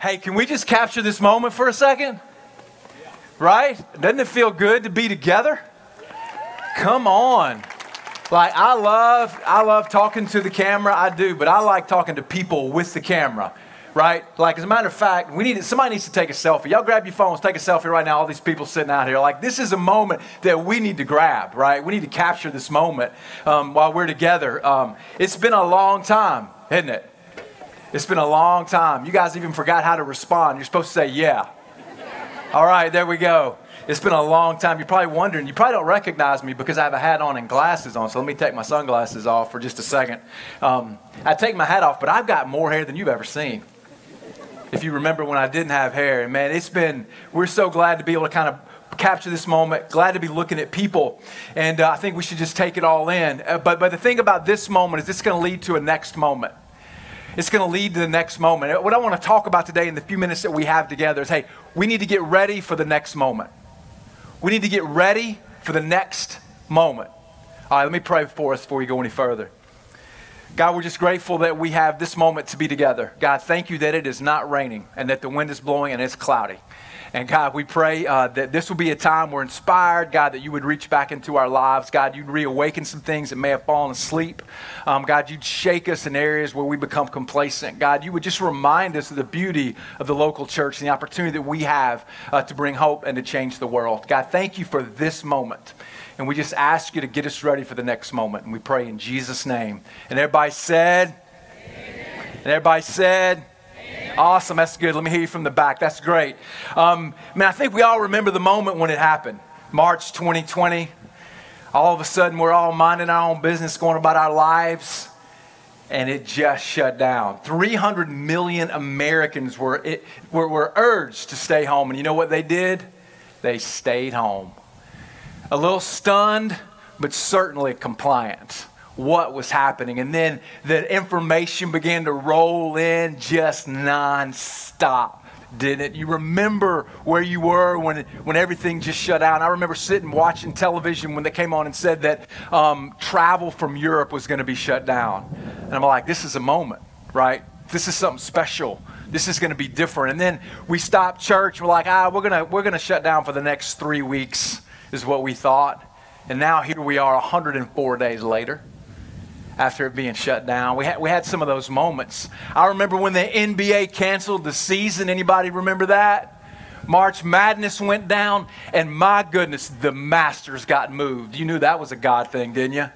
Hey, can we just capture this moment for a second? Right? Doesn't it feel good to be together? Come on. Like I love I love talking to the camera, I do, but I like talking to people with the camera. Right? Like as a matter of fact, we need somebody needs to take a selfie. Y'all grab your phones, take a selfie right now. All these people sitting out here, like this is a moment that we need to grab. Right? We need to capture this moment um, while we're together. Um, it's been a long time, isn't it? It's been a long time. You guys even forgot how to respond. You're supposed to say, yeah. All right, there we go. It's been a long time. You're probably wondering, you probably don't recognize me because I have a hat on and glasses on. So let me take my sunglasses off for just a second. Um, I take my hat off, but I've got more hair than you've ever seen. If you remember when I didn't have hair, and man, it's been, we're so glad to be able to kind of capture this moment. Glad to be looking at people. And uh, I think we should just take it all in. Uh, but, but the thing about this moment is it's going to lead to a next moment. It's going to lead to the next moment. What I want to talk about today in the few minutes that we have together is hey, we need to get ready for the next moment. We need to get ready for the next moment. All right, let me pray for us before we go any further. God, we're just grateful that we have this moment to be together. God, thank you that it is not raining and that the wind is blowing and it's cloudy. And God, we pray uh, that this will be a time we're inspired, God, that you would reach back into our lives. God, you'd reawaken some things that may have fallen asleep. Um, God, you'd shake us in areas where we become complacent. God, you would just remind us of the beauty of the local church and the opportunity that we have uh, to bring hope and to change the world. God, thank you for this moment. And we just ask you to get us ready for the next moment. And we pray in Jesus' name. And everybody said, Amen. and everybody said, Awesome. That's good. Let me hear you from the back. That's great. Um, man, I think we all remember the moment when it happened. March 2020. All of a sudden, we're all minding our own business, going about our lives, and it just shut down. 300 million Americans were, it, were, were urged to stay home. And you know what they did? They stayed home. A little stunned, but certainly compliant what was happening. And then the information began to roll in just nonstop. Didn't it? You remember where you were when, when everything just shut down. I remember sitting watching television when they came on and said that um, travel from Europe was going to be shut down. And I'm like, this is a moment, right? This is something special this is going to be different. And then we stopped church. We're like, ah, we're going we're to shut down for the next three weeks, is what we thought. And now here we are 104 days later after it being shut down. We had, we had some of those moments. I remember when the NBA canceled the season. Anybody remember that? March Madness went down, and my goodness, the Masters got moved. You knew that was a God thing, didn't you?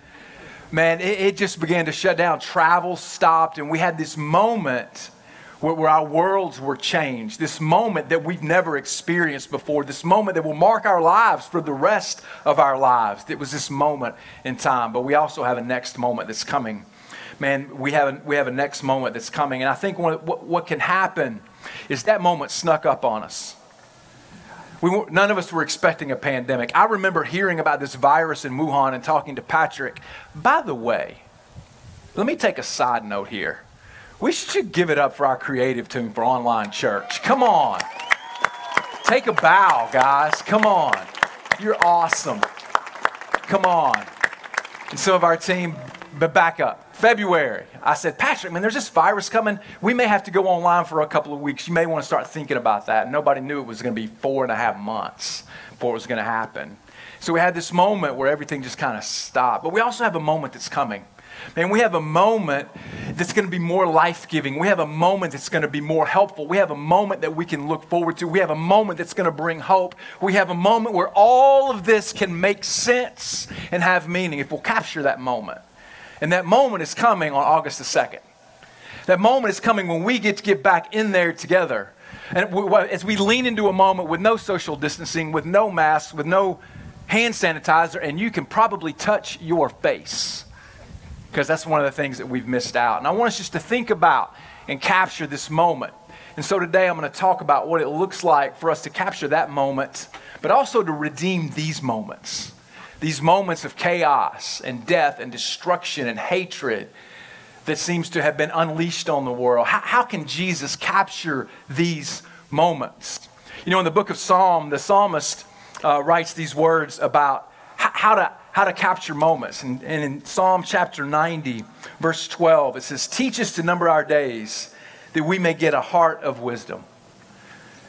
Man, it, it just began to shut down. Travel stopped, and we had this moment where, where our worlds were changed, this moment that we've never experienced before, this moment that will mark our lives for the rest of our lives. It was this moment in time, but we also have a next moment that's coming. Man, we have a, we have a next moment that's coming, and I think what, what, what can happen is that moment snuck up on us. We, none of us were expecting a pandemic. I remember hearing about this virus in Wuhan and talking to Patrick. By the way, let me take a side note here. We should give it up for our creative team for online church. Come on. Take a bow, guys. Come on. You're awesome. Come on. And some of our team, but back up. February, I said, Patrick, man, there's this virus coming. We may have to go online for a couple of weeks. You may want to start thinking about that. Nobody knew it was going to be four and a half months before it was going to happen. So we had this moment where everything just kind of stopped. But we also have a moment that's coming. Man, we have a moment that's going to be more life giving. We have a moment that's going to be more helpful. We have a moment that we can look forward to. We have a moment that's going to bring hope. We have a moment where all of this can make sense and have meaning if we'll capture that moment. And that moment is coming on August the 2nd. That moment is coming when we get to get back in there together. And as we lean into a moment with no social distancing, with no masks, with no hand sanitizer, and you can probably touch your face because that's one of the things that we've missed out. And I want us just to think about and capture this moment. And so today I'm going to talk about what it looks like for us to capture that moment, but also to redeem these moments. These moments of chaos and death and destruction and hatred that seems to have been unleashed on the world. How, how can Jesus capture these moments? You know, in the book of Psalm, the psalmist uh, writes these words about how to how to capture moments. And, and, in Psalm chapter 90, verse 12, it says, Teach us to number our days that we may get a heart of wisdom.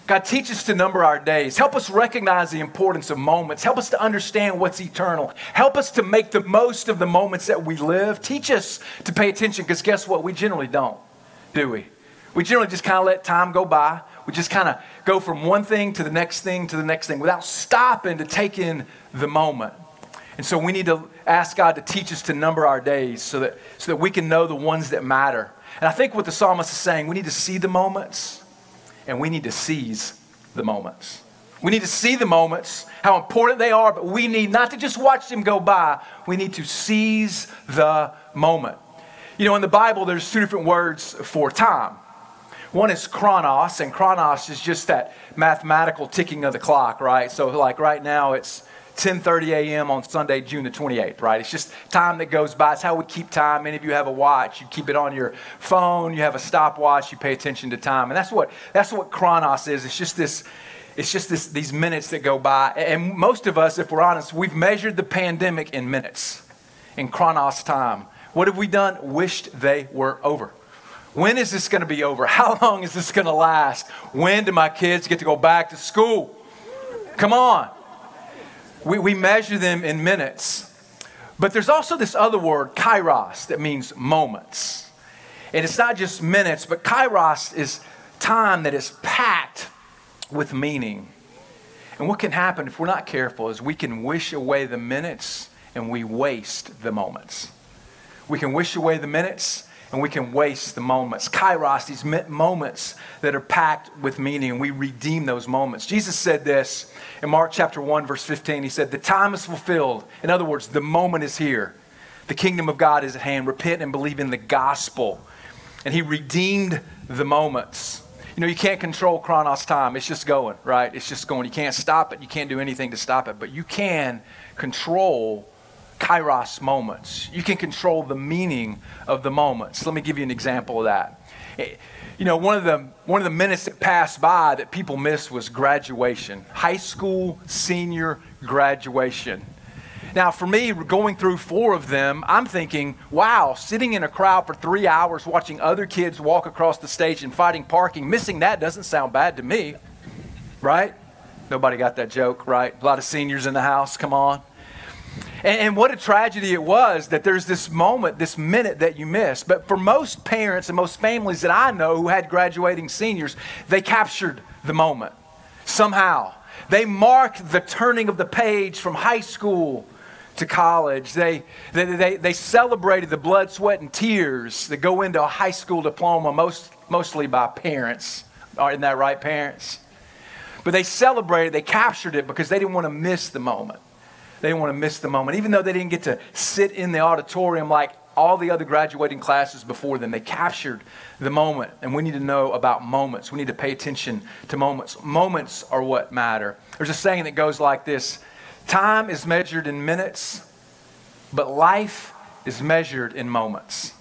God, teach us to number our days. Help us recognize the importance of moments. Help us to understand what's eternal. Help us to make the most of the moments that we live. Teach us to pay attention because guess what? We generally don't, do we? We generally just kind of let time go by. We just kind of go from one thing to the next thing to the next thing without stopping to take in the moment. And so we need to ask God to teach us to number our days so that, so that we can know the ones that matter. And I think what the psalmist is saying, we need to see the moments and we need to seize the moments. We need to see the moments, how important they are, but we need not to just watch them go by, we need to seize the moment. You know, in the Bible, there's two different words for time. One is chronos, and chronos is just that mathematical ticking of the clock, right? So, like right now, it's 10:30 a.m. on Sunday, June the 28th, right? It's just time that goes by. It's how we keep time. Many of you have a watch. You keep it on your phone. You have a stopwatch. You pay attention to time, and that's what that's what Chronos is. It's just this. It's just this, these minutes that go by. And most of us, if we're honest, we've measured the pandemic in minutes, in Chronos time. What have we done? Wished they were over. When is this going to be over? How long is this going to last? When do my kids get to go back to school? Come on. We, we measure them in minutes. But there's also this other word, kairos, that means moments. And it's not just minutes, but kairos is time that is packed with meaning. And what can happen if we're not careful is we can wish away the minutes and we waste the moments. We can wish away the minutes and we can waste the moments. Kairos, these moments that are packed with meaning, and we redeem those moments. Jesus said this in Mark chapter 1, verse 15. He said, The time is fulfilled. In other words, the moment is here. The kingdom of God is at hand. Repent and believe in the gospel. And he redeemed the moments. You know, you can't control Chronos time. It's just going, right? It's just going. You can't stop it. You can't do anything to stop it. But you can control kairos moments. You can control the meaning of the moments. Let me give you an example of that. Eh, you know, one of the one of the minutes that passed by that people missed was graduation, high school senior graduation. Now, for me, going through four of them, I'm thinking, wow, sitting in a crowd for three hours watching other kids walk across the stage and fighting parking, missing that doesn't sound bad to me, right? Nobody got that joke, right? A lot of seniors in the house, come on. And, and, what a tragedy it was that there's this moment, this minute that you miss. But for most parents and most families that I know who had graduating seniors, they captured the moment somehow. They marked the turning of the page from high school to college. They, they, they, they celebrated the blood, sweat, and tears that go into a high school diploma, most, mostly by parents. Aren't that right, parents? But they celebrated, they captured it because they didn't want to miss the moment. They didn't want to miss the moment. Even though they didn't get to sit in the auditorium like all the other graduating classes before them, they captured the moment. And we need to know about moments. We need to pay attention to moments. Moments are what matter. There's a saying that goes like this Time is measured in minutes, but life is measured in moments.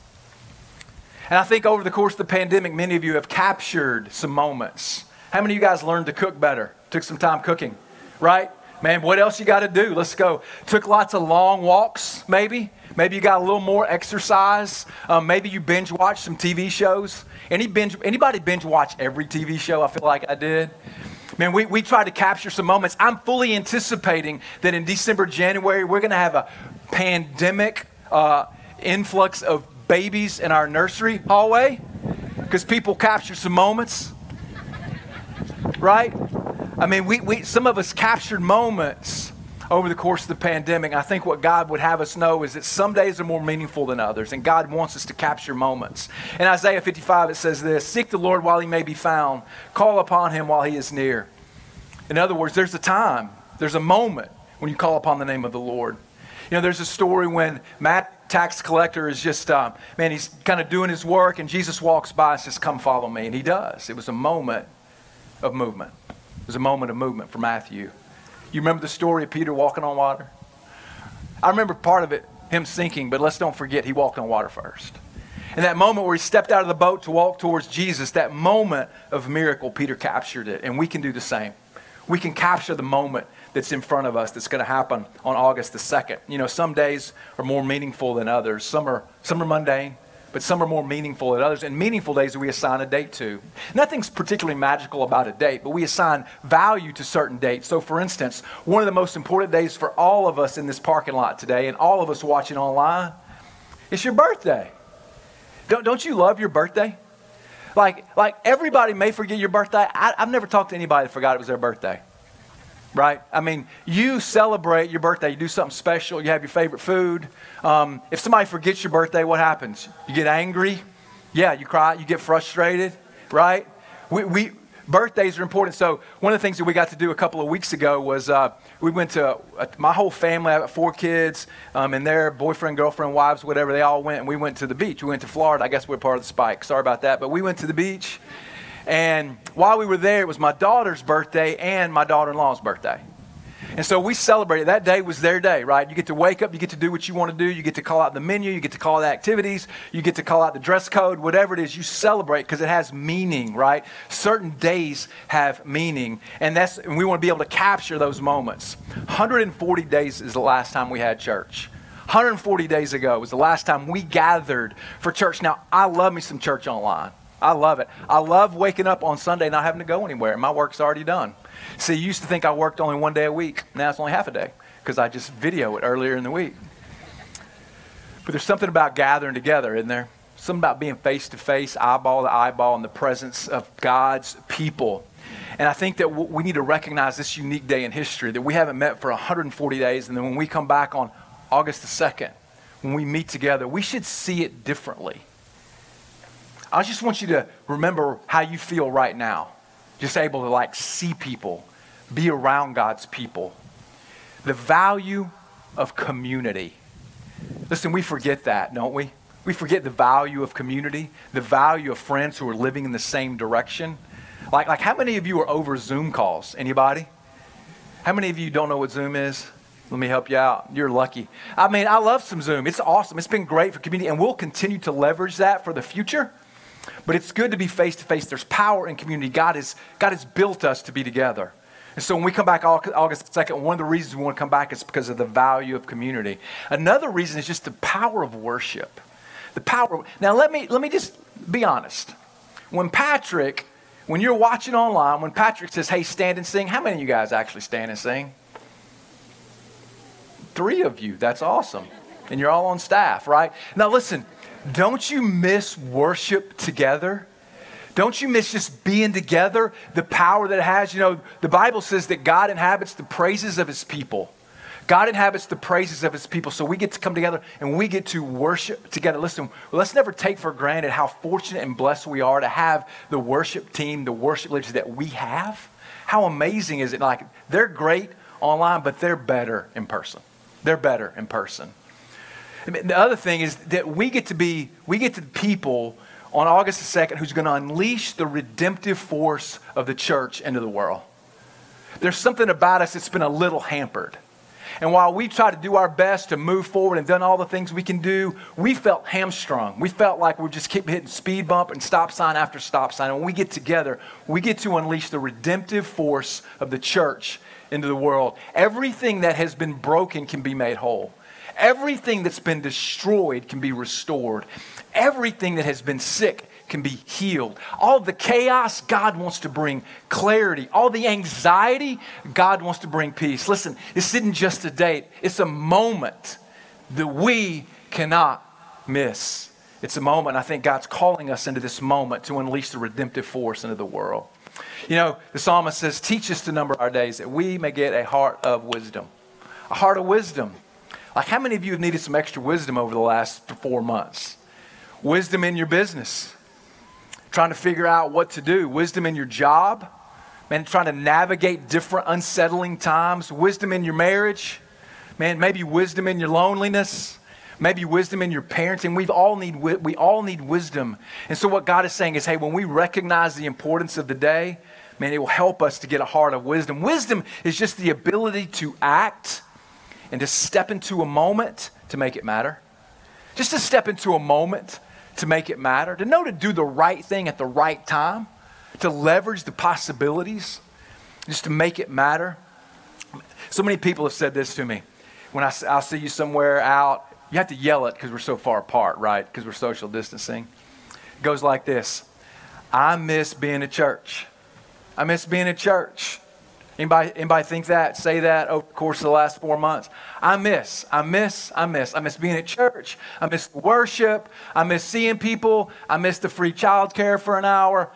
And I think over the course of the pandemic, many of you have captured some moments. How many of you guys learned to cook better? Took some time cooking, right? Man, what else you got to do? Let's go. Took lots of long walks, maybe. Maybe you got a little more exercise. Um, maybe you binge watch some TV shows. Any binge, anybody binge watch every TV show? I feel like I did. Man, we, we tried to capture some moments. I'm fully anticipating that in December, January, we're going to have a pandemic uh, influx of babies in our nursery hallway because people capture some moments, right? I mean, we, we, some of us captured moments over the course of the pandemic. I think what God would have us know is that some days are more meaningful than others, and God wants us to capture moments. In Isaiah 55, it says this Seek the Lord while he may be found, call upon him while he is near. In other words, there's a time, there's a moment when you call upon the name of the Lord. You know, there's a story when Matt, tax collector, is just, um, man, he's kind of doing his work, and Jesus walks by and says, Come follow me. And he does. It was a moment of movement. It was a moment of movement for Matthew. You remember the story of Peter walking on water? I remember part of it, him sinking, but let's don't forget he walked on water first. And that moment where he stepped out of the boat to walk towards Jesus, that moment of miracle, Peter captured it. And we can do the same. We can capture the moment that's in front of us that's going to happen on August the 2nd. You know, some days are more meaningful than others. Some are, some are mundane, but some are more meaningful than others. And meaningful days we assign a date to. Nothing's particularly magical about a date, but we assign value to certain dates. So, for instance, one of the most important days for all of us in this parking lot today and all of us watching online is your birthday. Don't, don't you love your birthday? Like, like everybody may forget your birthday. I, I've never talked to anybody that forgot it was their birthday right? I mean, you celebrate your birthday, you do something special, you have your favorite food. Um, if somebody forgets your birthday, what happens? You get angry? Yeah, you cry, you get frustrated, right? We, we, birthdays are important. So, one of the things that we got to do a couple of weeks ago was uh, we went to uh, my whole family, I have four kids, um, and their boyfriend, girlfriend, wives, whatever, they all went, and we went to the beach. We went to Florida. I guess we're part of the spike. Sorry about that. But we went to the beach. And while we were there, it was my daughter's birthday and my daughter in law's birthday. And so we celebrated. That day was their day, right? You get to wake up, you get to do what you want to do, you get to call out the menu, you get to call out the activities, you get to call out the dress code, whatever it is, you celebrate because it has meaning, right? Certain days have meaning, and that's and we want to be able to capture those moments. 140 days is the last time we had church. 140 days ago was the last time we gathered for church. Now, I love me some church online. I love it. I love waking up on Sunday not having to go anywhere. My work's already done. See, you used to think I worked only one day a week. Now it's only half a day because I just video it earlier in the week. But there's something about gathering together, isn't there? Something about being face to face, eyeball to eyeball, in the presence of God's people. And I think that we need to recognize this unique day in history that we haven't met for 140 days. And then when we come back on August the 2nd, when we meet together, we should see it differently. I just want you to remember how you feel right now. Just able to like see people, be around God's people. The value of community. Listen, we forget that, don't we? We forget the value of community, the value of friends who are living in the same direction. Like, like how many of you are over Zoom calls? Anybody? How many of you don't know what Zoom is? Let me help you out. You're lucky. I mean, I love some Zoom. It's awesome. It's been great for community, and we'll continue to leverage that for the future. But it's good to be face to face. There's power in community. God has, God has built us to be together. And so when we come back August 2nd, one of the reasons we want to come back is because of the value of community. Another reason is just the power of worship. The power. Now let me let me just be honest. When Patrick, when you're watching online, when Patrick says, "Hey, stand and sing," how many of you guys actually stand and sing? Three of you. That's awesome. And you're all on staff, right? Now listen, don't you miss worship together? Don't you miss just being together, the power that it has? You know, the Bible says that God inhabits the praises of his people. God inhabits the praises of his people. So we get to come together and we get to worship together. Listen, let's never take for granted how fortunate and blessed we are to have the worship team, the worship leaders that we have. How amazing is it? Like, they're great online, but they're better in person. They're better in person. The other thing is that we get to be, we get to the people on August the 2nd who's going to unleash the redemptive force of the church into the world. There's something about us that's been a little hampered. And while we try to do our best to move forward and done all the things we can do, we felt hamstrung. We felt like we just keep hitting speed bump and stop sign after stop sign. And when we get together, we get to unleash the redemptive force of the church into the world. Everything that has been broken can be made whole. Everything that's been destroyed can be restored. Everything that has been sick can be healed. All the chaos, God wants to bring clarity. All the anxiety, God wants to bring peace. Listen, this isn't just a date, it's a moment that we cannot miss. It's a moment. I think God's calling us into this moment to unleash the redemptive force into the world. You know, the psalmist says, Teach us to number our days that we may get a heart of wisdom. A heart of wisdom. Like, how many of you have needed some extra wisdom over the last four months? Wisdom in your business, trying to figure out what to do, wisdom in your job, man, trying to navigate different unsettling times, wisdom in your marriage, man, maybe wisdom in your loneliness maybe wisdom in your parenting. We've all need we all need wisdom. And so what God is saying is, hey, when we recognize the importance of the day, man, it will help us to get a heart of wisdom. Wisdom is just the ability to act and to step into a moment to make it matter. Just to step into a moment to make it matter, to know to do the right thing at the right time, to leverage the possibilities, just to make it matter. So many people have said this to me. When I, I'll see you somewhere out You have to yell it because we're so far apart, right? Because we're social distancing. It goes like this I miss being at church. I miss being at church. Anybody, anybody think that? Say that over the course of the last four months? I miss, I miss, I miss. I miss being at church. I miss worship. I miss seeing people. I miss the free childcare for an hour.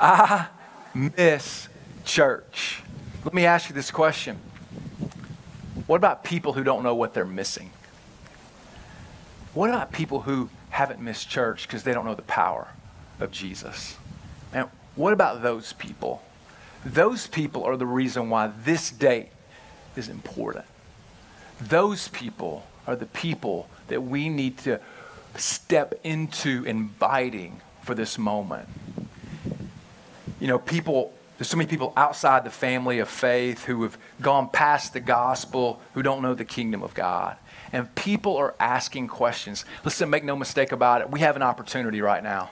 I miss church. Let me ask you this question What about people who don't know what they're missing? What about people who haven't missed church because they don't know the power of Jesus? And what about those people? Those people are the reason why this date is important. Those people are the people that we need to step into inviting for this moment. You know, people, there's so many people outside the family of faith who have gone past the gospel, who don't know the kingdom of God. And people are asking questions. Listen, make no mistake about it. We have an opportunity right now.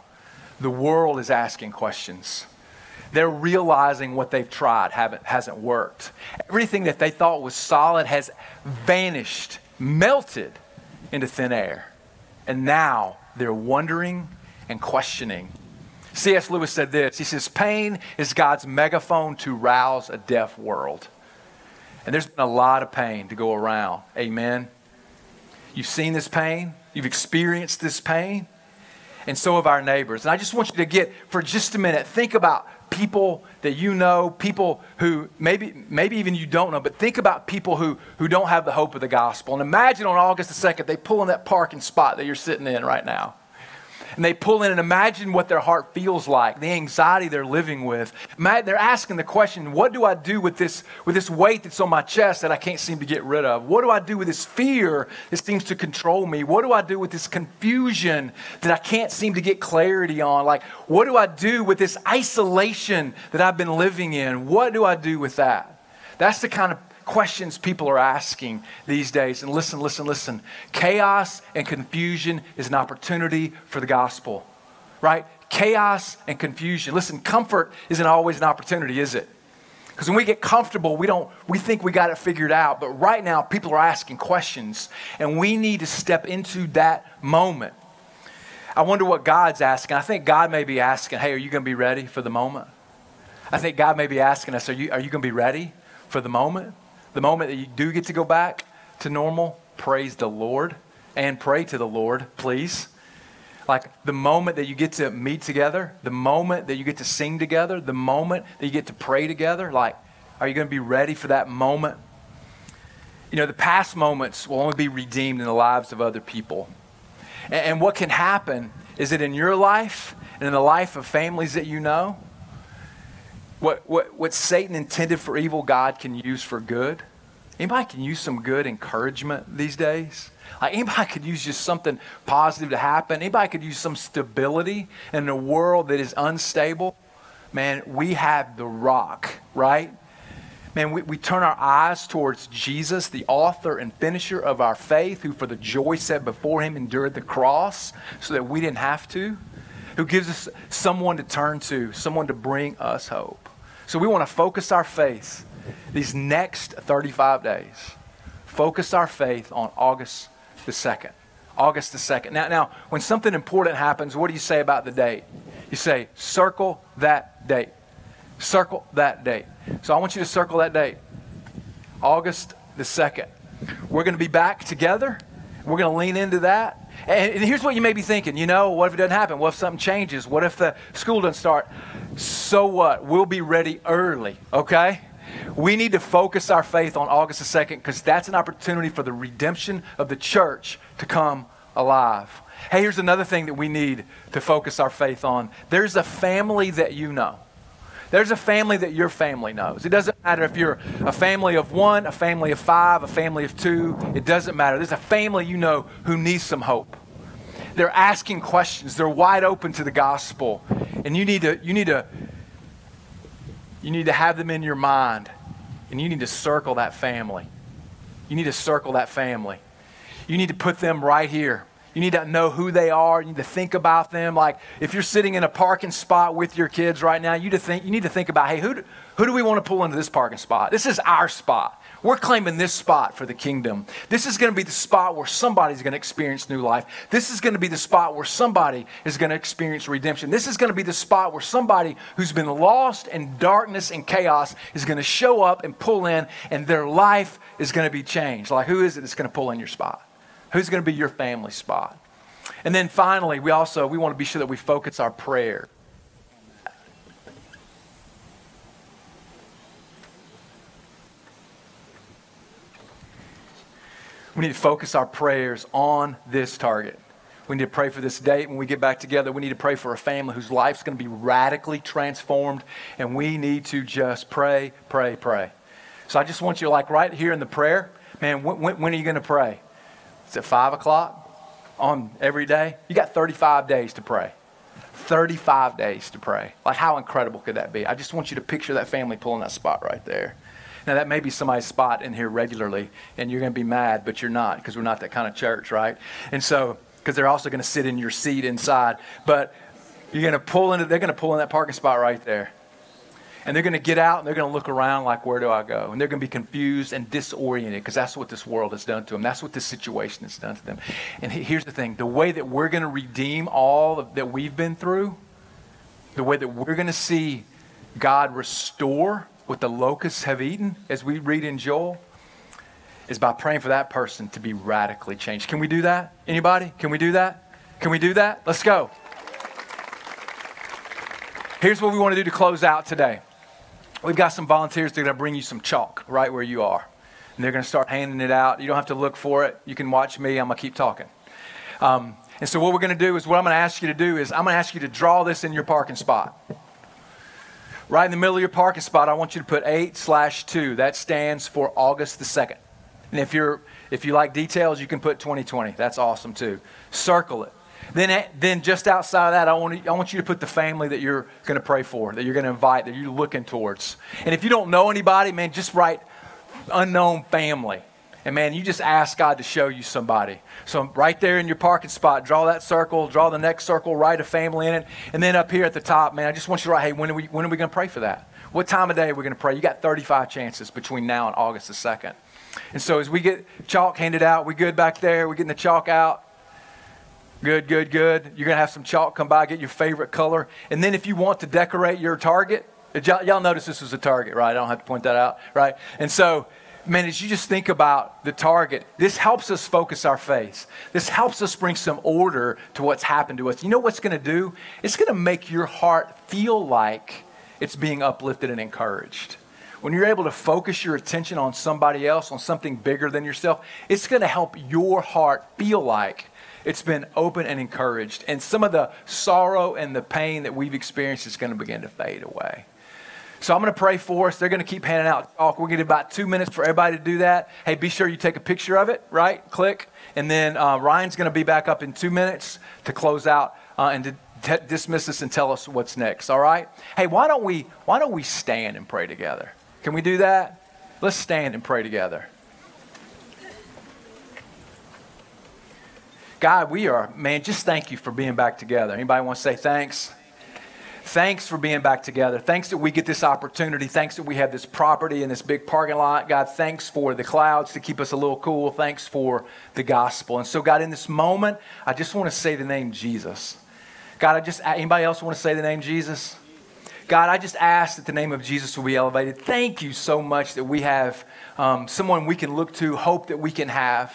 The world is asking questions. They're realizing what they've tried haven't, hasn't worked. Everything that they thought was solid has vanished, melted into thin air. And now they're wondering and questioning. C.S. Lewis said this He says, Pain is God's megaphone to rouse a deaf world. And there's been a lot of pain to go around. Amen. You've seen this pain, you've experienced this pain, and so have our neighbors. And I just want you to get, for just a minute, think about people that you know, people who maybe, maybe even you don't know, but think about people who, who don't have the hope of the gospel. And imagine on August the 2nd, they pull in that parking spot that you're sitting in right now and they pull in and imagine what their heart feels like, the anxiety they're living with. They're asking the question, what do I do with this, with this weight that's on my chest that I can't seem to get rid of? What do I do with this fear that seems to control me? What do I do with this confusion that I can't seem to get clarity on? Like, what do I do with this isolation that I've been living in? What do I do with that? That's the kind of questions people are asking these days. And listen, listen, listen. Chaos and confusion is an opportunity for the gospel, right? Chaos and confusion. Listen, comfort isn't always an opportunity, is it? Because when we get comfortable, we don't we think we got it figured out. But right now, people are asking questions, and we need to step into that moment. I wonder what God's asking. I think God may be asking, hey, are you going to be ready for the moment? I think God may be asking us, are you, are you going to be ready for the moment? The moment that you do get to go back to normal, praise the Lord and pray to the Lord, please. Like the moment that you get to meet together, the moment that you get to sing together, the moment that you get to pray together, like, are you going to be ready for that moment? You know, the past moments will only be redeemed in the lives of other people. And, and what can happen is that in your life and in the life of families that you know, what, what, what Satan intended for evil, God can use for good. Anybody can use some good encouragement these days? Like anybody could use just something positive to happen. Anybody could use some stability in a world that is unstable. Man, we have the rock, right? Man, we, we turn our eyes towards Jesus, the author and finisher of our faith, who for the joy set before him endured the cross so that we didn't have to, who gives us someone to turn to, someone to bring us hope. So we want to focus our faith these next 35 days. Focus our faith on August the 2nd. August the 2nd. Now, now, when something important happens, what do you say about the date? You say, circle that date. Circle that date. So I want you to circle that date. August the 2nd. We're going to be back together. We're going to lean into that. And here's what you may be thinking you know, what if it doesn't happen? What if something changes? What if the school doesn't start? So what? We'll be ready early, okay? We need to focus our faith on August the 2nd because that's an opportunity for the redemption of the church to come alive. Hey, here's another thing that we need to focus our faith on. There's a family that you know. There's a family that your family knows. It doesn't matter if you're a family of one, a family of five, a family of two. It doesn't matter. There's a family you know who needs some hope. They're asking questions. They're wide open to the gospel. And you need to, you need to, you need to have them in your mind. And you need to circle that family. You need to circle that family. You need to put them right here. You need to know who they are. You need to think about them. Like if you're sitting in a parking spot with your kids right now, you, to think, you need to think about, hey, who do, who do we want to pull into this parking spot? This is our spot. We're claiming this spot for the kingdom. This is going to be the spot where somebody's going to experience new life. This is going to be the spot where somebody is going to experience redemption. This is going to be the spot where somebody who's been lost in darkness and chaos is going to show up and pull in, and their life is going to be changed. Like, who is it that's going to pull in your spot? Who's going to be your family spot? And then finally, we also we want to be sure that we focus our prayer. We need to focus our prayers on this target. We need to pray for this date when we get back together. We need to pray for a family whose life's going to be radically transformed. And we need to just pray, pray, pray. So I just want you, like right here in the prayer, man, when, when are you going to pray? Is it 5 o'clock on every day? You got 35 days to pray. 35 days to pray. Like, how incredible could that be? I just want you to picture that family pulling that spot right there. Now, that may be somebody's spot in here regularly, and you're going to be mad, but you're not because we're not that kind of church, right? And so, because they're also going to sit in your seat inside, but you're going to pull into, they're going to pull in that parking spot right there. And they're going to get out and they're going to look around like, where do I go? And they're going to be confused and disoriented because that's what this world has done to them. That's what this situation has done to them. And here's the thing the way that we're going to redeem all that we've been through, the way that we're going to see God restore what the locusts have eaten, as we read in Joel, is by praying for that person to be radically changed. Can we do that? Anybody? Can we do that? Can we do that? Let's go. Here's what we want to do to close out today. We've got some volunteers that are going to bring you some chalk right where you are. And they're going to start handing it out. You don't have to look for it. You can watch me. I'm going to keep talking. Um, and so, what we're going to do is, what I'm going to ask you to do is, I'm going to ask you to draw this in your parking spot. Right in the middle of your parking spot, I want you to put 8 slash 2. That stands for August the 2nd. And if, you're, if you like details, you can put 2020. That's awesome too. Circle it. Then, then just outside of that, I want, I want you to put the family that you're going to pray for, that you're going to invite, that you're looking towards. And if you don't know anybody, man, just write unknown family. And man, you just ask God to show you somebody. So right there in your parking spot, draw that circle, draw the next circle, write a family in it. And then up here at the top, man, I just want you to write, hey, when are we, when are we going to pray for that? What time of day are we going to pray? You got 35 chances between now and August the 2nd. And so as we get chalk handed out, we good back there, we're getting the chalk out. Good, good, good. You're going to have some chalk come by, get your favorite color. And then if you want to decorate your target, y'all, y'all notice this was a target, right? I don't have to point that out, right? And so, man, as you just think about the target, this helps us focus our faith. This helps us bring some order to what's happened to us. You know what's going to do? It's going to make your heart feel like it's being uplifted and encouraged. When you're able to focus your attention on somebody else, on something bigger than yourself, it's going to help your heart feel like it's been open and encouraged. And some of the sorrow and the pain that we've experienced is going to begin to fade away. So I'm going to pray for us. They're going to keep handing out talk. We're going to get about two minutes for everybody to do that. Hey, be sure you take a picture of it, right? Click. And then uh, Ryan's going to be back up in two minutes to close out uh, and to t- dismiss us and tell us what's next. All right? Hey, why don't we why don't we stand and pray together? Can we do that? Let's stand and pray together. God, we are, man, just thank you for being back together. Anybody want to say thanks? Thanks for being back together. Thanks that we get this opportunity. Thanks that we have this property and this big parking lot. God, thanks for the clouds to keep us a little cool. Thanks for the gospel. And so, God, in this moment, I just want to say the name Jesus. God, I just, anybody else want to say the name Jesus? God, I just ask that the name of Jesus will be elevated. Thank you so much that we have um, someone we can look to, hope that we can have.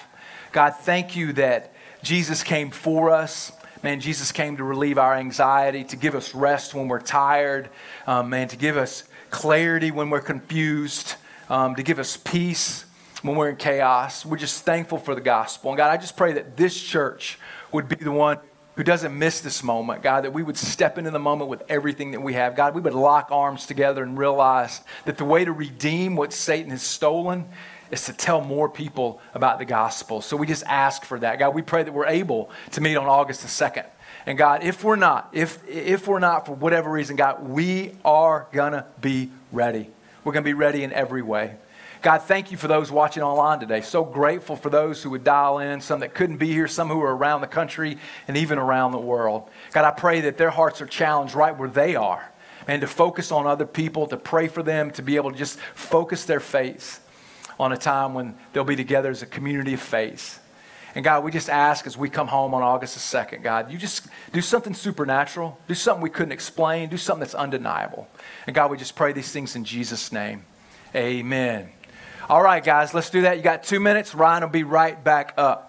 God, thank you that Jesus came for us. Man, Jesus came to relieve our anxiety, to give us rest when we're tired, um, man, to give us clarity when we're confused, um, to give us peace when we're in chaos. We're just thankful for the gospel. And God, I just pray that this church would be the one who doesn't miss this moment, God, that we would step into the moment with everything that we have. God, we would lock arms together and realize that the way to redeem what Satan has stolen is to tell more people about the gospel. So we just ask for that. God, we pray that we're able to meet on August the 2nd. And God, if we're not, if, if we're not for whatever reason, God, we are to be ready. We're to be ready in every way. God, thank you for those watching online today. So grateful for those who would dial in, some that couldn't be here, some who are around the country and even around the world. God, I pray that their hearts are challenged right where they are and to focus on other people, to pray for them, to be able to just focus their faith on a time when they'll be together as a community of faith. And God, we just ask as we come home on August the 2nd, God, you just do something supernatural, do something we couldn't explain, do something that's undeniable. And God, we just pray these things in Jesus' name. Amen. All right, guys, let's do that. You got two minutes. Ryan will be right back up.